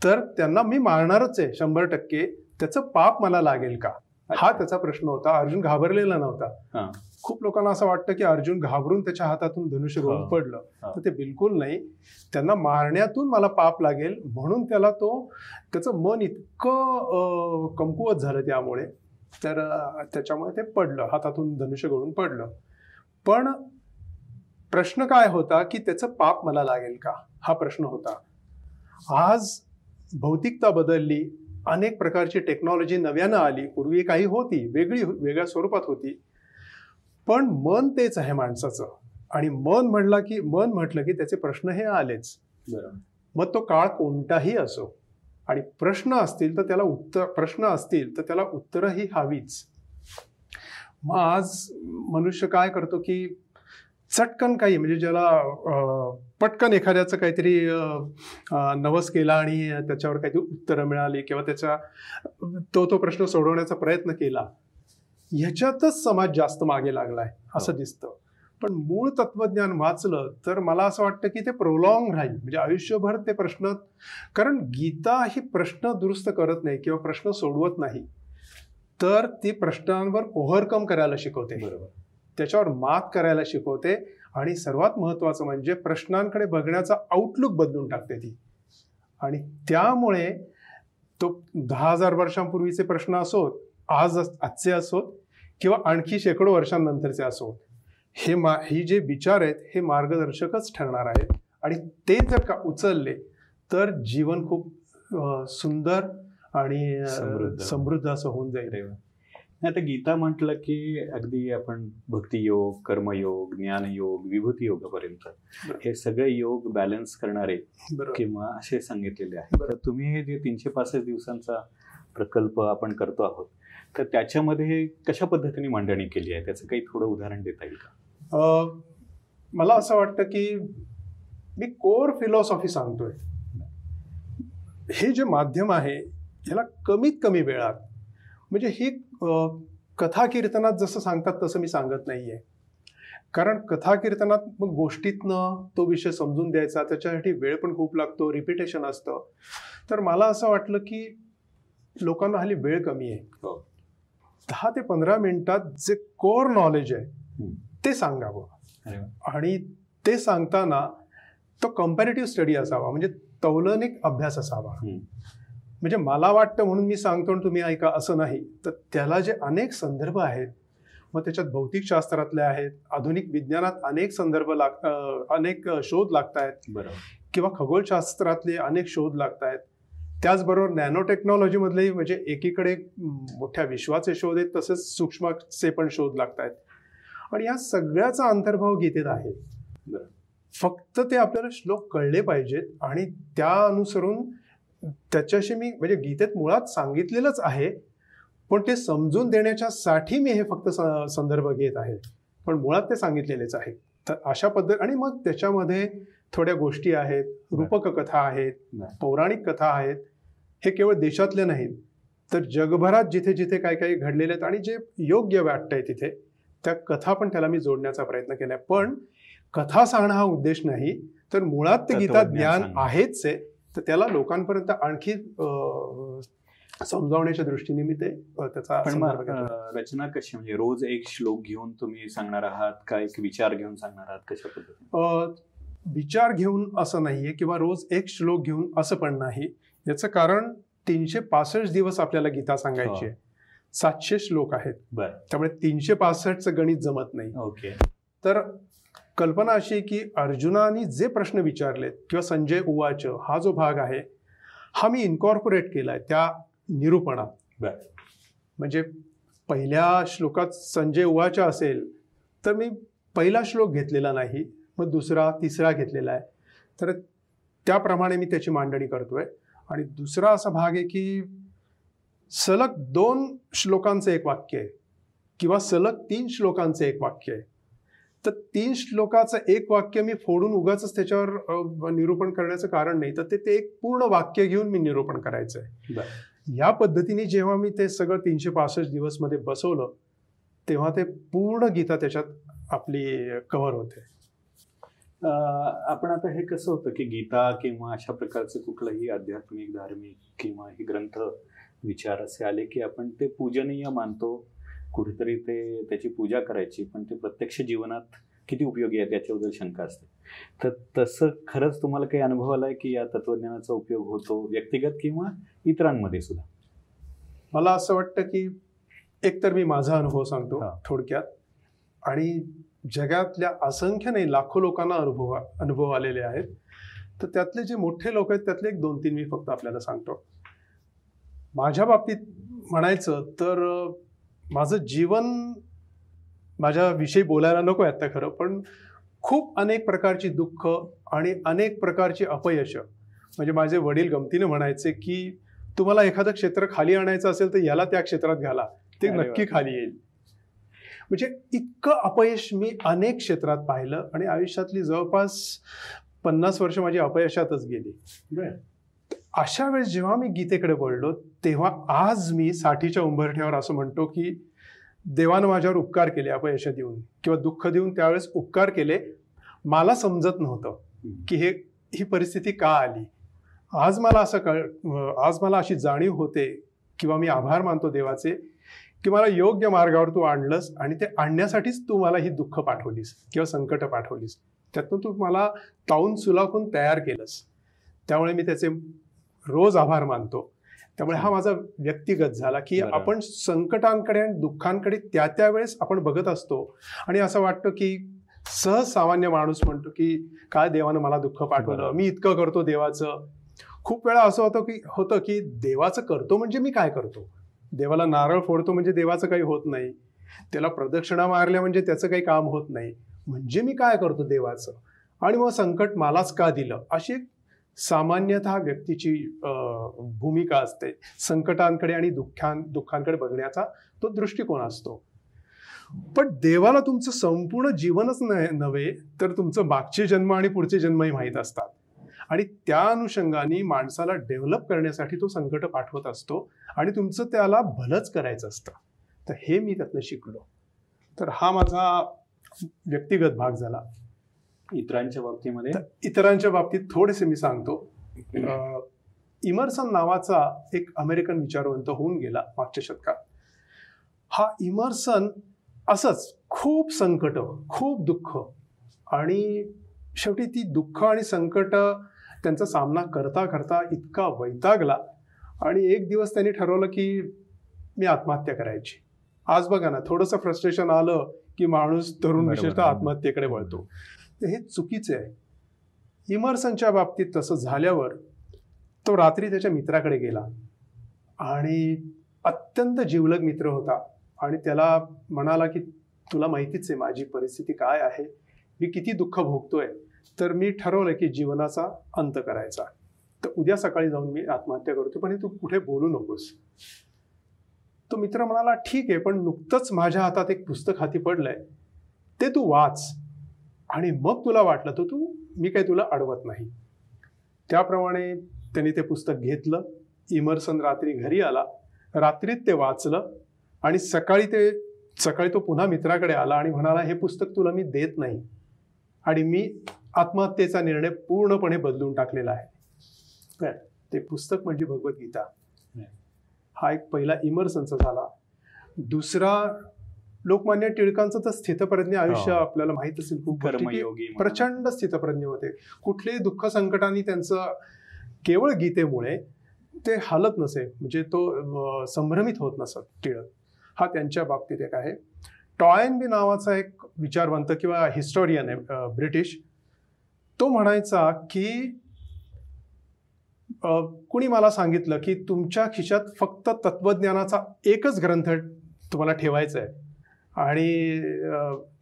तर त्यांना मी मारणारच आहे शंभर टक्के. त्याचं पाप मला लागेल का? हा त्याचा प्रश्न होता. अर्जुन घाबरलेला. नव्हता. खूप लोकांना असं वाटतं की अर्जुन घाबरून त्याच्या हातातून धनुष्य गळून
हा.
पडलं. तर ते बिलकुल नाही. त्यांना मारण्यातून मला पाप लागेल. म्हणून त्याला तो त्याचं मन इतकं कमकुवत झालं त्यामुळे. तर त्याच्यामुळे ते पडलं. हातातून धनुष्य गळून पडलं. पण प्रश्न काय होता की त्याचं पाप मला लागेल का? हा प्रश्न होता. आज भौतिकता बदलली अनेक प्रकारची टेक्नॉलॉजी नव्यानं आली. पूर्वी काही होती वेगळी वेगळ्या स्वरूपात होती. पण मन तेच आहे माणसाचं. आणि मन म्हणला की मन म्हटलं की त्याचे प्रश्न हे आलेच. मग तो काळ कोणताही असो. आणि प्रश्न असतील तर त्याला उत्तर प्रश्न असतील तर त्याला उत्तरही हवीच. मग आज मनुष्य काय करतो की चटकन काही म्हणजे ज्याला पटकन एखाद्याचं काहीतरी नवस केला आणि त्याच्यावर काहीतरी उत्तरं मिळाली किंवा त्याचा तो तो प्रश्न सोडवण्याचा प्रयत्न केला ह्याच्यातच समाज जास्त मागे लागलाय असं दिसतं. पण मूळ तत्वज्ञान वाचलं तर मला असं वाटतं की ते प्रोलॉंग राहील. म्हणजे आयुष्यभर ते प्रश्न कारण गीता ही प्रश्न दुरुस्त करत नाही किंवा प्रश्न सोडवत नाही तर ती प्रश्नांवर ओव्हरकम करायला शिकवते.
बरोबर.
त्याच्यावर मात करायला शिकवते आणि सर्वात महत्वाचं म्हणजे प्रश्नांकडे बघण्याचा आउटलुक बदलून टाकते ती. आणि त्यामुळे तो दहा हजार वर्षांपूर्वीचे प्रश्न असोत आज आजचे असोत किंवा आणखी शेकडो वर्षांनंतरचे असोत. हे मा ही जे विचार आहेत हे मार्गदर्शकच ठरणार आहेत. आणि ते जर का उचलले तर जीवन खूप सुंदर आणि
समृद्ध.
असं होऊन जाईल.
आता गीता म्हटलं की अगदी आपण भक्तियोग कर्मयोग ज्ञानयोग विभूती योगापर्यंत हे सगळे योग बॅलन्स करणारे किंवा असे सांगितलेले आहेत. तर तुम्ही हे जे तीनशे पासष्ट दिवसांचा प्रकल्प आपण करतो आहोत तर त्याच्यामध्ये कशा पद्धतीने मांडणी केली आहे? त्याचं काही थोडं उदाहरण देता येईल का?
मला असं वाटतं की मी कोर फिलॉसॉफी सांगतोय हे जे माध्यम आहे याला कमीत कमी वेळात म्हणजे ही कथा कीर्तनात जसं सांगतात तसं मी सांगत नाहीये कारण कथा कीर्तनात मग गोष्टीतनं तो विषय समजून द्यायचा त्याच्यासाठी वेळ पण खूप लागतो रिपिटेशन असतं तर मला असं वाटलं की लोकांना हल्ली वेळ कमी आहे
हो.
दहा ते पंधरा मिनिटात जे कोर नॉलेज आहे. ते सांगावं. आणि ते सांगताना तो कम्पॅरेटिव्ह स्टडी असावा म्हणजे तौलनिक अभ्यास असावा. म्हणजे मला वाटतं म्हणून मी सांगतो आणि तुम्ही ऐका असं नाही. तर त्याला जे अनेक संदर्भ आहेत मग त्याच्यात भौतिकशास्त्रातले आहेत आधुनिक विज्ञानात अनेक संदर्भ लाग अनेक शोध लागत आहेत किंवा खगोलशास्त्रातले अनेक शोध लागत आहेत त्याचबरोबर नॅनो टेक्नॉलॉजीमधलेही म्हणजे एकीकडे मोठ्या विश्वाचे शोध आहेत तसेच सूक्ष्मचे पण शोध लागत आहेत आणि या सगळ्याचा अंतर्भाव गीतेत आहे. फक्त ते आपल्याला श्लोक कळले पाहिजेत आणि त्या अनुसरून त्याच्याशी मी म्हणजे गीतेत मुळात सांगितलेलंच आहे पण ते समजून देण्याच्यासाठी मी हे फक्त स- संदर्भ घेत आहे पण मुळात ते सांगितलेलेच आहे तर अशा पद्धत आणि मग त्याच्यामध्ये थोड्या गोष्टी आहेत रूपक कथा आहेत. पौराणिक कथा आहेत हे केवळ देशातले नाहीत तर जगभरात जिथे जिथे काय काय घडलेले आहेत आणि जे योग्य वाटतंय तिथे त्या कथा पण त्याला मी जोडण्याचा प्रयत्न केलाय. पण कथा सांगणं हा उद्देश नाही तर मुळात ते गीता ज्ञान. आहेच आहे. तर त्याला लोकांपर्यंत आणखी समजावण्याच्या दृष्टीने मी ते त्याचा
रचना कशी म्हणजे रोज एक श्लोक घेऊन तुम्ही सांगणार आहात का एक विचार घेऊन सांगणार आहात? कशा पद्धतीने?
विचार घेऊन असं नाहीये किंवा रोज एक श्लोक घेऊन असं पण नाही. याचं कारण तीनशे पासष्ट दिवस आपल्याला गीता सांगायची आहे. सातशे श्लोक आहेत.
बरं.
त्यामुळे तीनशे पासष्टचं गणित जमत नाही.
ओके.
तर कल्पना अशी की अर्जुनाने जे प्रश्न विचारलेत किंवा संजय उवाच हा जो भाग आहे हा मी इन्कॉर्पोरेट केलाय त्या निरूपणात.
बरं.
म्हणजे पहिल्या श्लोकात संजय उवाच असेल तर मी पहिला श्लोक घेतलेला नाही मग दुसरा तिसरा घेतलेला आहे. तर त्याप्रमाणे मी त्याची मांडणी करतोय. आणि दुसरा असा भाग आहे की सलग दोन श्लोकांचं एक वाक्य आहे किंवा सलग तीन श्लोकांचं एक वाक्य आहे. तर तीन श्लोकाचं एक वाक्य मी फोडून उगाच त्याच्यावर निरूपण करण्याचं कारण नाही. तर ते ते एक पूर्ण वाक्य घेऊन मी निरूपण करायचं आहे या पद्धतीने जेव्हा मी ते सगळं तीनशे पासष्ट दिवसमध्ये बसवलं तेव्हा ते पूर्ण गीता त्याच्यात आपली कव्हर होते.
आपण आता हे कसं होतं की गीता किंवा अशा प्रकारचं कुठलंही आध्यात्मिक धार्मिक किंवा हे ग्रंथ विचार असे आले की आपण ते पूजनीय मानतो. कुठेतरी ते त्याची पूजा करायची पण ते प्रत्यक्ष जीवनात किती उपयोगी आहे त्याच्याबद्दल शंका असते. तर तसं खरंच तुम्हाला काही अनुभव आलाय की या तत्वज्ञानाचा उपयोग होतो व्यक्तिगत किंवा इतरांमध्ये सुद्धा?
मला असं वाटतं की एकतर मी माझा अनुभव सांगतो. थोडक्यात. आणि जगातल्या असंख्य नाही लाखो लोकांना अनुभव अनुभव आलेले आहेत. तर त्यातले जे मोठे लोक आहेत त्यातले एक दोन तीन मी फक्त आपल्याला सांगतो. माझ्या बाबतीत म्हणायचं तर माझं जीवन माझ्याविषयी बोलायला नको आहे आता खरं पण खूप अनेक प्रकारची दुःख आणि अनेक प्रकारची अपयश म्हणजे माझे वडील गमतीने म्हणायचे की तुम्हाला एखादं क्षेत्र खाली आणायचं असेल तर याला त्या क्षेत्रात घाला ते. नक्की खाली येईल. म्हणजे इतकं अपयश मी अनेक क्षेत्रात पाहिलं आणि आयुष्यातली जवळपास पन्नास वर्ष माझी अपयशातच गेली. अशा वेळेस जेव्हा मी गीतेकडे वळलो तेव्हा आज मी साठीच्या उंबरठ्यावर असं म्हणतो की देवानं माझ्यावर उपकार केले अपयश देऊन. किंवा दुःख देऊन त्यावेळेस उपकार केले मला समजत नव्हतं की हे ही परिस्थिती का आली. आज मला असं कळ आज मला अशी जाणीव होते किंवा मी आभार मानतो देवाचे की मला योग्य मार्गावर तू आणलंस आणि ते आणण्यासाठीच तू मला ही दुःख पाठवलीस किंवा संकट पाठवलीस. त्यातून तू मला ताऊन सुलाखून तयार केलंस. त्यामुळे मी त्याचे रोज आभार मानतो. त्यामुळे हा माझा व्यक्तिगत झाला की. आपण संकटांकडे आणि दुःखांकडे त्या त्या वेळेस आपण बघत असतो. आणि असं वाटतं की सहज सामान्य माणूस म्हणतो की काय देवानं मला दुःख पाठवलं. मी इतकं करतो देवाचं. खूप वेळा असं होतं की होतं की देवाचं करतो म्हणजे मी काय करतो? देवाला नारळ फोडतो म्हणजे देवाचं काही होत नाही. त्याला प्रदक्षिणा मारल्या म्हणजे त्याचं काही काम होत नाही. म्हणजे मी काय करतो देवाचं? आणि मग संकट मलाच का दिलं? अशी एक सामान्यतः व्यक्तीची भूमिका असते संकटांकडे आणि दुःखां दुःखांकडे बघण्याचा तो दृष्टिकोन असतो. पण देवाला तुमचं संपूर्ण जीवनच न- नव्हे तर तुमचं मागचे जन्म आणि पुढचे जन्मही माहीत असतात. आणि त्या अनुषंगाने माणसाला डेव्हलप करण्यासाठी तो संकट पाठवत असतो आणि तुमचं त्याला भलंच करायचं असतं. तर हे मी त्यातनं शिकलो. तर हा माझा व्यक्तिगत भाग झाला.
इतरांच्या बाबतीमध्ये?
तर इतरांच्या बाबतीत थोडेसे मी सांगतो. इमर्सन नावाचा एक अमेरिकन विचारवंत होऊन गेला मागच्या शतकात. हा इमर्सन असंच खूप संकट खूप दुःख आणि शेवटी ती दुःख आणि संकट त्यांचा सामना करता करता इतका वैतागला आणि एक दिवस त्यांनी ठरवलं की मी आत्महत्या करायची. आज बघा ना थोडंसं फ्रस्ट्रेशन आलं की माणूस तरुण. विशेषतः आत्महत्येकडे वळतो. तर हे चुकीचे आहे. इमर्सनच्या बाबतीत तसं झाल्यावर तो रात्री त्याच्या मित्राकडे गेला आणि अत्यंत जिवलग मित्र होता आणि त्याला म्हणाला की तुला माहितीच आहे माझी परिस्थिती काय आहे? मी किती दुःख भोगतोय. तर मी ठरवलं की जीवनाचा अंत करायचा. तर उद्या सकाळी जाऊन मी आत्महत्या करतो पण हे तू कुठे बोलू नकोस. तो मित्र म्हणाला ठीक आहे पण नुकतंच माझ्या हातात एक पुस्तक हाती पडलंय. ते तू वाच. आणि मग तुला वाटलं तर तू मी काही तुला अडवत नाही. त्याप्रमाणे त्यांनी ते पुस्तक घेतलं. इमर्सन रात्री घरी आला. रात्रीत ते वाचलं आणि सकाळी ते सकाळी तो पुन्हा मित्राकडे आला आणि म्हणाला हे पुस्तक तुला मी देत नाही. आणि मी आत्महत्येचा निर्णय पूर्णपणे बदलून टाकलेला आहे. ते पुस्तक म्हणजे भगवद्गीता. हा एक पहिला इमर्सनचा झाला. दुसरा लोकमान्य टिळकांचं तर स्थितप्रज्ञ आयुष्य
हो.
आपल्याला माहीत असेल खूप. प्रचंड स्थितप्रज्ञ होते. कुठलेही दुःख संकटाने त्यांचं केवळ गीतेमुळे ते हालत नसे म्हणजे तो संभ्रमित होत नसत टिळक. हा त्यांच्या बाबतीत एक आहे. टॉयनबी नावाचा एक विचारवंत किंवा हिस्टोरियन आहे ब्रिटिश. तो म्हणायचा की कुणी मला सांगितलं की तुमच्या खिशात फक्त तत्वज्ञानाचा एकच ग्रंथ तुम्हाला ठेवायचा आहे. आणि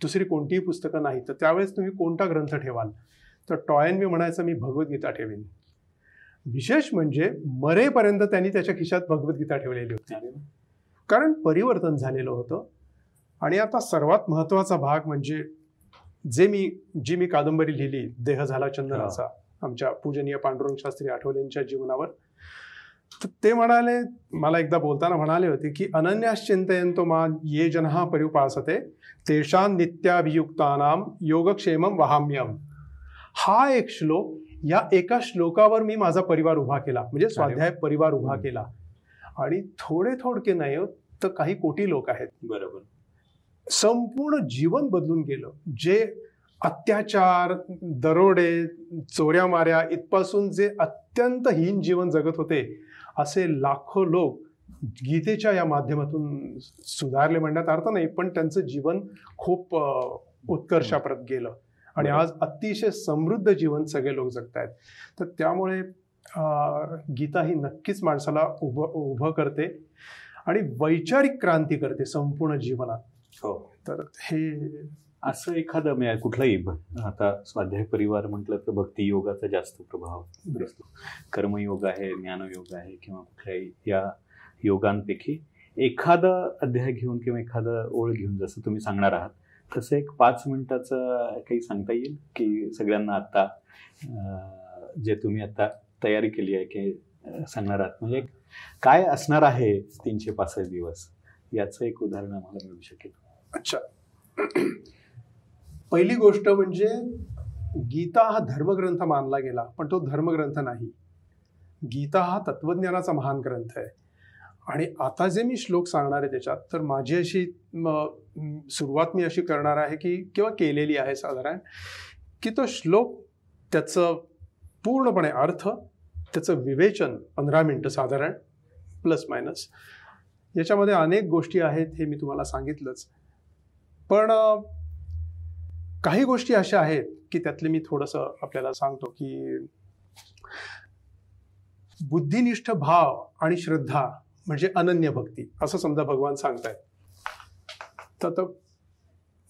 दुसरी कोणतीही पुस्तकं नाही तर त्यावेळेस तुम्ही कोणता ग्रंथ ठेवाल? तर टॉयन मी म्हणायचं मी भगवद्गीता ठेवीन. विशेष म्हणजे मरेपर्यंत त्यांनी त्याच्या खिशात भगवद्गीता ठेवलेली होती. कारण परिवर्तन झालेलं होतं. आणि आता सर्वात महत्त्वाचा भाग म्हणजे जे मी जी मी कादंबरी लिहिली देह झाला चंदनाचा आमच्या पूजनीय पांडुरंग शास्त्री आठवलेंच्या जीवनावर तर ते म्हणाले मला एकदा बोलताना म्हणाले होते की अनन्याश्चिंतयंतो मा ये जनहा परिपासते तेषां नित्याभियुक्तानाम योगक्षेमम वहाम्यम हा एक श्लोक या एका श्लोकावर मी माझा परिवार उभा केला म्हणजे स्वाध्याय परिवार उभा. केला. आणि थोडे थोडके नाही हो, तर काही कोटी लोक आहेत.
बरोबर.
संपूर्ण जीवन बदलून गेलं. जे अत्याचार दरोडे चोऱ्या माऱ्या इथपासून जे अत्यंत हीन जीवन जगत होते असे लाखो लोक गीतेच्या या माध्यमातून सुधारले म्हणण्यात अर्थ नाही पण त्यांचं जीवन खूप उत्कर्षाप्रत गेलं. आणि आज अतिशय समृद्ध जीवन सगळे लोक जगतायत. तर त्यामुळे गीता ही नक्कीच माणसाला उभं उभं करते आणि वैचारिक क्रांती करते संपूर्ण जीवनात.
हो.
तर हे
असं एखादं म्हणजे कुठलाही आता स्वाध्याय परिवार म्हटलं तर भक्ती योगाचा जास्त प्रभाव दिसतो. कर्मयोग आहे ज्ञानयोग आहे किंवा कुठल्याही या योगांपैकी एखादं अध्याय घेऊन किंवा एखादं ओळ घेऊन जसं तुम्ही सांगणार आहात तसं एक पाच मिनिटाचं काही सांगता येईल? की सगळ्यांना आता जे तुम्ही आता तयारी केली आहे की सांगणार आहात. म्हणजे काय असणार आहे तीनशे पासष्ट दिवस? याचं एक उदाहरण आम्हाला मिळू शकेल.
अच्छा. पहिली गोष्ट म्हणजे गीता हा धर्मग्रंथ मानला गेला पण तो धर्मग्रंथ नाही. गीता हा तत्वज्ञानाचा महान ग्रंथ आहे. आणि आता जे मी श्लोक सांगणार आहे त्याच्यात तर माझी अशी सुरुवात मी अशी करणार आहे की किंवा केलेली आहे साधारण की तो श्लोक त्याचं पूर्णपणे अर्थ त्याचं विवेचन पंधरा मिनटं साधारण प्लस मायनस याच्यामध्ये अनेक गोष्टी आहेत हे मी तुम्हाला सांगितलंच. पण काही गोष्टी अशा आहेत की त्यातले मी थोडंसं आपल्याला सांगतो की बुद्धिनिष्ठ भाव आणि श्रद्धा म्हणजे अनन्य भक्ती असं समजा भगवान सांगतायत तर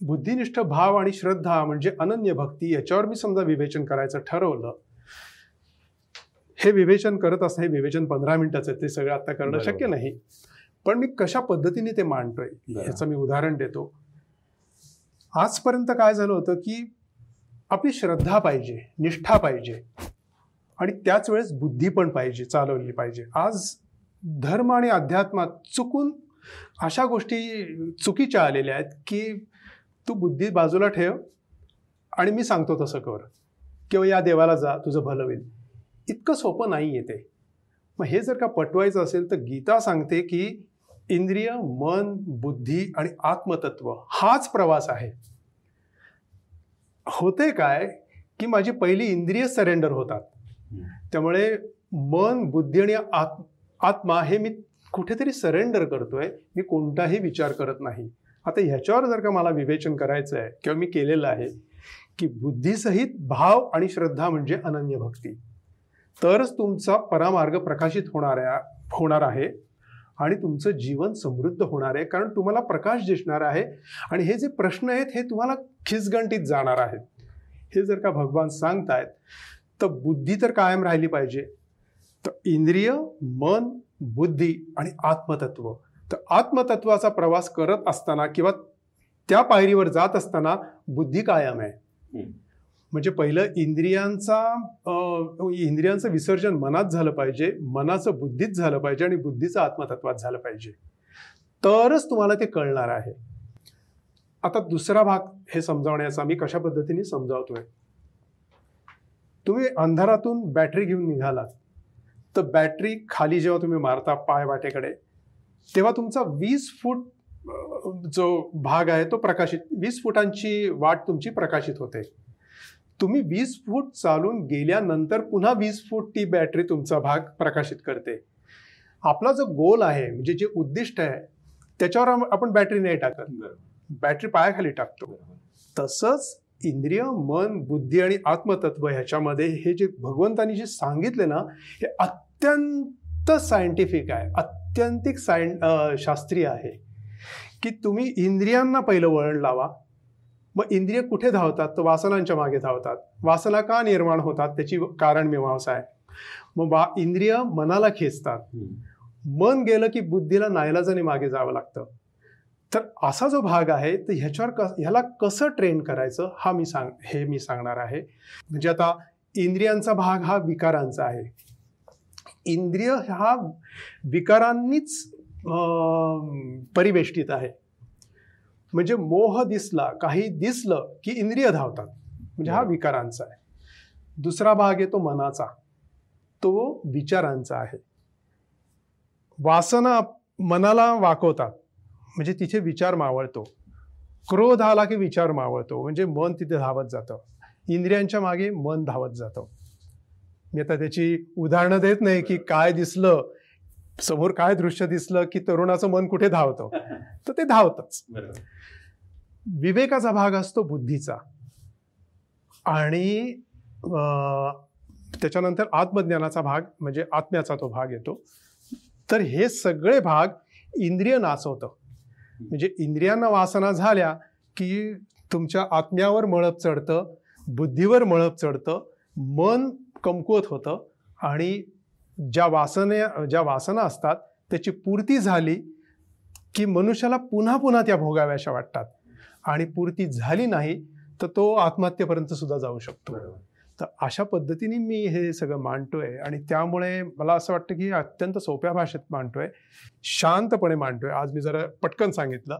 बुद्धिनिष्ठ भाव आणि श्रद्धा म्हणजे अनन्य भक्ती याच्यावर मी समजा विवेचन करायचं ठरवलं हे विवेचन करत असणं हे विवेचन पंधरा मिनिटाचं आहे ते सगळं आता करणं. शक्य नाही पण मी कशा पद्धतीने ते मांडतोय. ह्याचं मी उदाहरण देतो आजपर्यंत काय झालं होतं की आपली श्रद्धा पाहिजे निष्ठा पाहिजे आणि त्याच वेळेस बुद्धी पण पाहिजे चालवली पाहिजे. आज धर्म आणि अध्यात्मात चुकून अशा गोष्टी चुकीच्या आलेल्या आहेत की तू बुद्धी बाजूला ठेव आणि मी सांगतो तसं कर. किंवा या देवाला जा तुझं भलं होईल. इतकं सोपं नाही येते मग हे जर का पटवायचं असेल तर गीता सांगते की इंद्रिय मन बुद्धी आणि आत्मतत्व हाच प्रवास आहे. होते काय की माझी पहिली इंद्रिय सरेंडर होतात. त्यामुळे मन बुद्धी आणि आत्म आत्मा हे मी कुठेतरी सरेंडर करतोय. मी कोणताही विचार करत नाही. आता ह्याच्यावर जर का मला विवेचन करायचं आहे किंवा मी केलेलं आहे की बुद्धीसहित भाव आणि श्रद्धा म्हणजे अनन्य भक्ती. तरच तुमचा परामार्ग प्रकाशित होणार होणार आहे. आणि तुमचं जीवन समृद्ध होणार आहे कारण तुम्हाला प्रकाश दिसणार आहे. आणि हे जे प्रश्न आहेत हे तुम्हाला खिसगंटीत जाणार आहेत. हे जर का भगवान सांगतायत तर बुद्धी तर कायम राहिली पाहिजे. तर इंद्रिय मन बुद्धी आणि आत्मतत्व. तर आत्मतत्वाचा प्रवास करत असताना किंवा त्या पायरीवर जात असताना बुद्धी कायम आहे. म्हणजे पहिलं इंद्रियांचा इंद्रियांचं विसर्जन मनात झालं पाहिजे मनाचं बुद्धीत झालं पाहिजे आणि बुद्धीचं आत्मतत्वात झालं पाहिजे. तरच तुम्हाला ते कळणार आहे. आता दुसरा भाग हे समजावण्याचा मी कशा पद्धतीने समजावतोय? तुम्ही अंधारातून बॅटरी घेऊन निघालात. तर बॅटरी खाली जेव्हा तुम्ही मारता पाय वाटेकडे तेव्हा तुमचा वीस फूट जो भाग आहे तो प्रकाशित वीस फुटांची वाट तुमची प्रकाशित होते. तुम्ही वीस फूट चालून गेल्यानंतर पुन्हा वीस फूट ती बॅटरी तुमचा भाग प्रकाशित करते. आपला जो गोल आहे म्हणजे जे उद्दिष्ट आहे त्याच्यावर आपण बॅटरी नाही टाकत. बॅटरी पायाखाली टाकतो. तसंच इंद्रिय मन बुद्धी आणि आत्मतत्व ह्याच्यामध्ये हे जे भगवंतांनी जे सांगितले ना हे अत्यंत सायंटिफिक आहे. अत्यंतिक सायं शास्त्रीय आहे. की तुम्ही इंद्रियांना पहिलं वळण लावा. मग इंद्रिय कुठे धावतात? तर वासनांच्या मागे धावतात. वासना का निर्माण होतात? त्याची कारण मीमांसा आहे. मग वा इंद्रिय मनाला खेचतात. मन गेलं की बुद्धीला नायलाजाने मागे जावं लागतं. तर असा जो भाग आहे तर ह्याच्यावर कस ह्याला कसं ट्रेन करायचं हा मी सांग हे मी सांगणार आहे. म्हणजे आता इंद्रियांचा भाग हा विकारांचा आहे. इंद्रिय हा विकारांनीच परिवेष्टित आहे. म्हणजे मोह दिसला काही दिसलं की इंद्रिय धावतात. म्हणजे हा विकारांचा आहे. दुसरा भाग आहे तो मनाचा. तो विचारांचा आहे. वासना मनाला वाकवतात. म्हणजे तिथे विचार मावळतो. क्रोध आला की विचार मावळतो. म्हणजे मन तिथे धावत जातं. इंद्रियांच्या मागे मन धावत जातं. मी आता त्याची उदाहरणं देत नाही की काय दिसलं समोर काय दृश्य दिसलं की तरुणाचं मन कुठे धावतं? तर ते धावतच. विवेकाचा भाग असतो बुद्धीचा. आणि त्याच्यानंतर आत्मज्ञानाचा भाग म्हणजे आत्म्याचा तो भाग येतो. तर हे सगळे भाग इंद्रिय नाचवतं म्हणजे इंद्रियांना वासना झाल्या की तुमच्या आत्म्यावर मळप चढतं बुद्धीवर मळप चढतं मन कमकुवत होतं आणि ज्या वासने ज्या वासना असतात त्याची पूर्ती झाली की मनुष्याला पुन्हा पुन्हा त्या भोगाव्याशा वाटतात. आणि पूर्ती झाली नाही तर तो आत्महत्येपर्यंत सुद्धा जाऊ शकतो. तर अशा पद्धतीने मी हे सगळं मांडतोय आणि त्यामुळे मला असं वाटतं की अत्यंत सोप्या भाषेत मांडतोय. शांतपणे मांडतोय. आज मी जरा पटकन सांगितलं.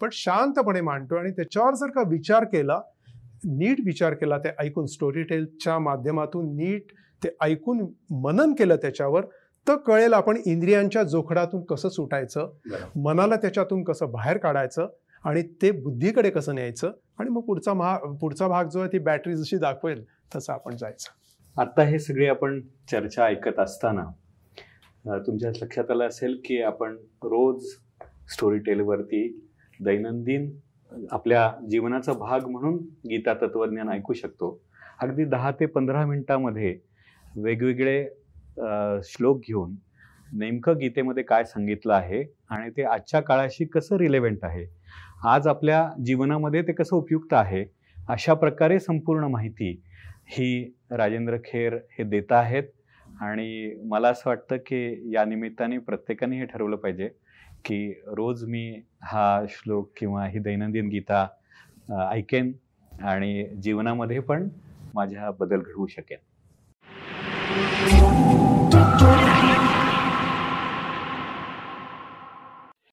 पण शांतपणे मांडतोय आणि त्याच्यावर जर का विचार केला नीट विचार केला ते ऐकून स्टोरी टेलच्या माध्यमातून नीट ते ऐकून मनन केलं त्याच्यावर तर कळेल आपण इंद्रियांच्या जोखडातून कसं सुटायचं. मनाला त्याच्यातून कसं बाहेर काढायचं आणि ते बुद्धीकडे कसं न्यायचं आणि मग पुढचा महा पुढचा भाग जो आहे ती बॅटरी जशी दाखवेल तसं आपण जायचं
आता हे सगळे आपण चर्चा ऐकत असताना तुमच्या लक्षात आलं असेल की आपण रोज स्टोरी टेलवरती दैनंदिन आपल्या जीवनाचा भाग म्हणून गीता तत्वज्ञान ऐकू शकतो अगदी दहा ते पंधरा मिनिटामध्ये वेगवेगळे श्लोक घेऊन नेमकं गीतेमध्ये काय सांगितलं आहे आणि ते आजच्या काळाशी कसं रिलेव्हंट आहे? आज आपल्या जीवनामध्ये ते कसं उपयुक्त आहे? अशा प्रकारे संपूर्ण माहिती ही राजेंद्र खेर हे देत आहेत आणि मला असं वाटतं की या निमित्ताने प्रत्येकाने हे ठरवलं पाहिजे की रोज मी हा श्लोक किंवा ही दैनंदिन गीता ऐकेन आणि जीवनामध्ये पण माझ्या बदल घडवू शकेन. Thank you.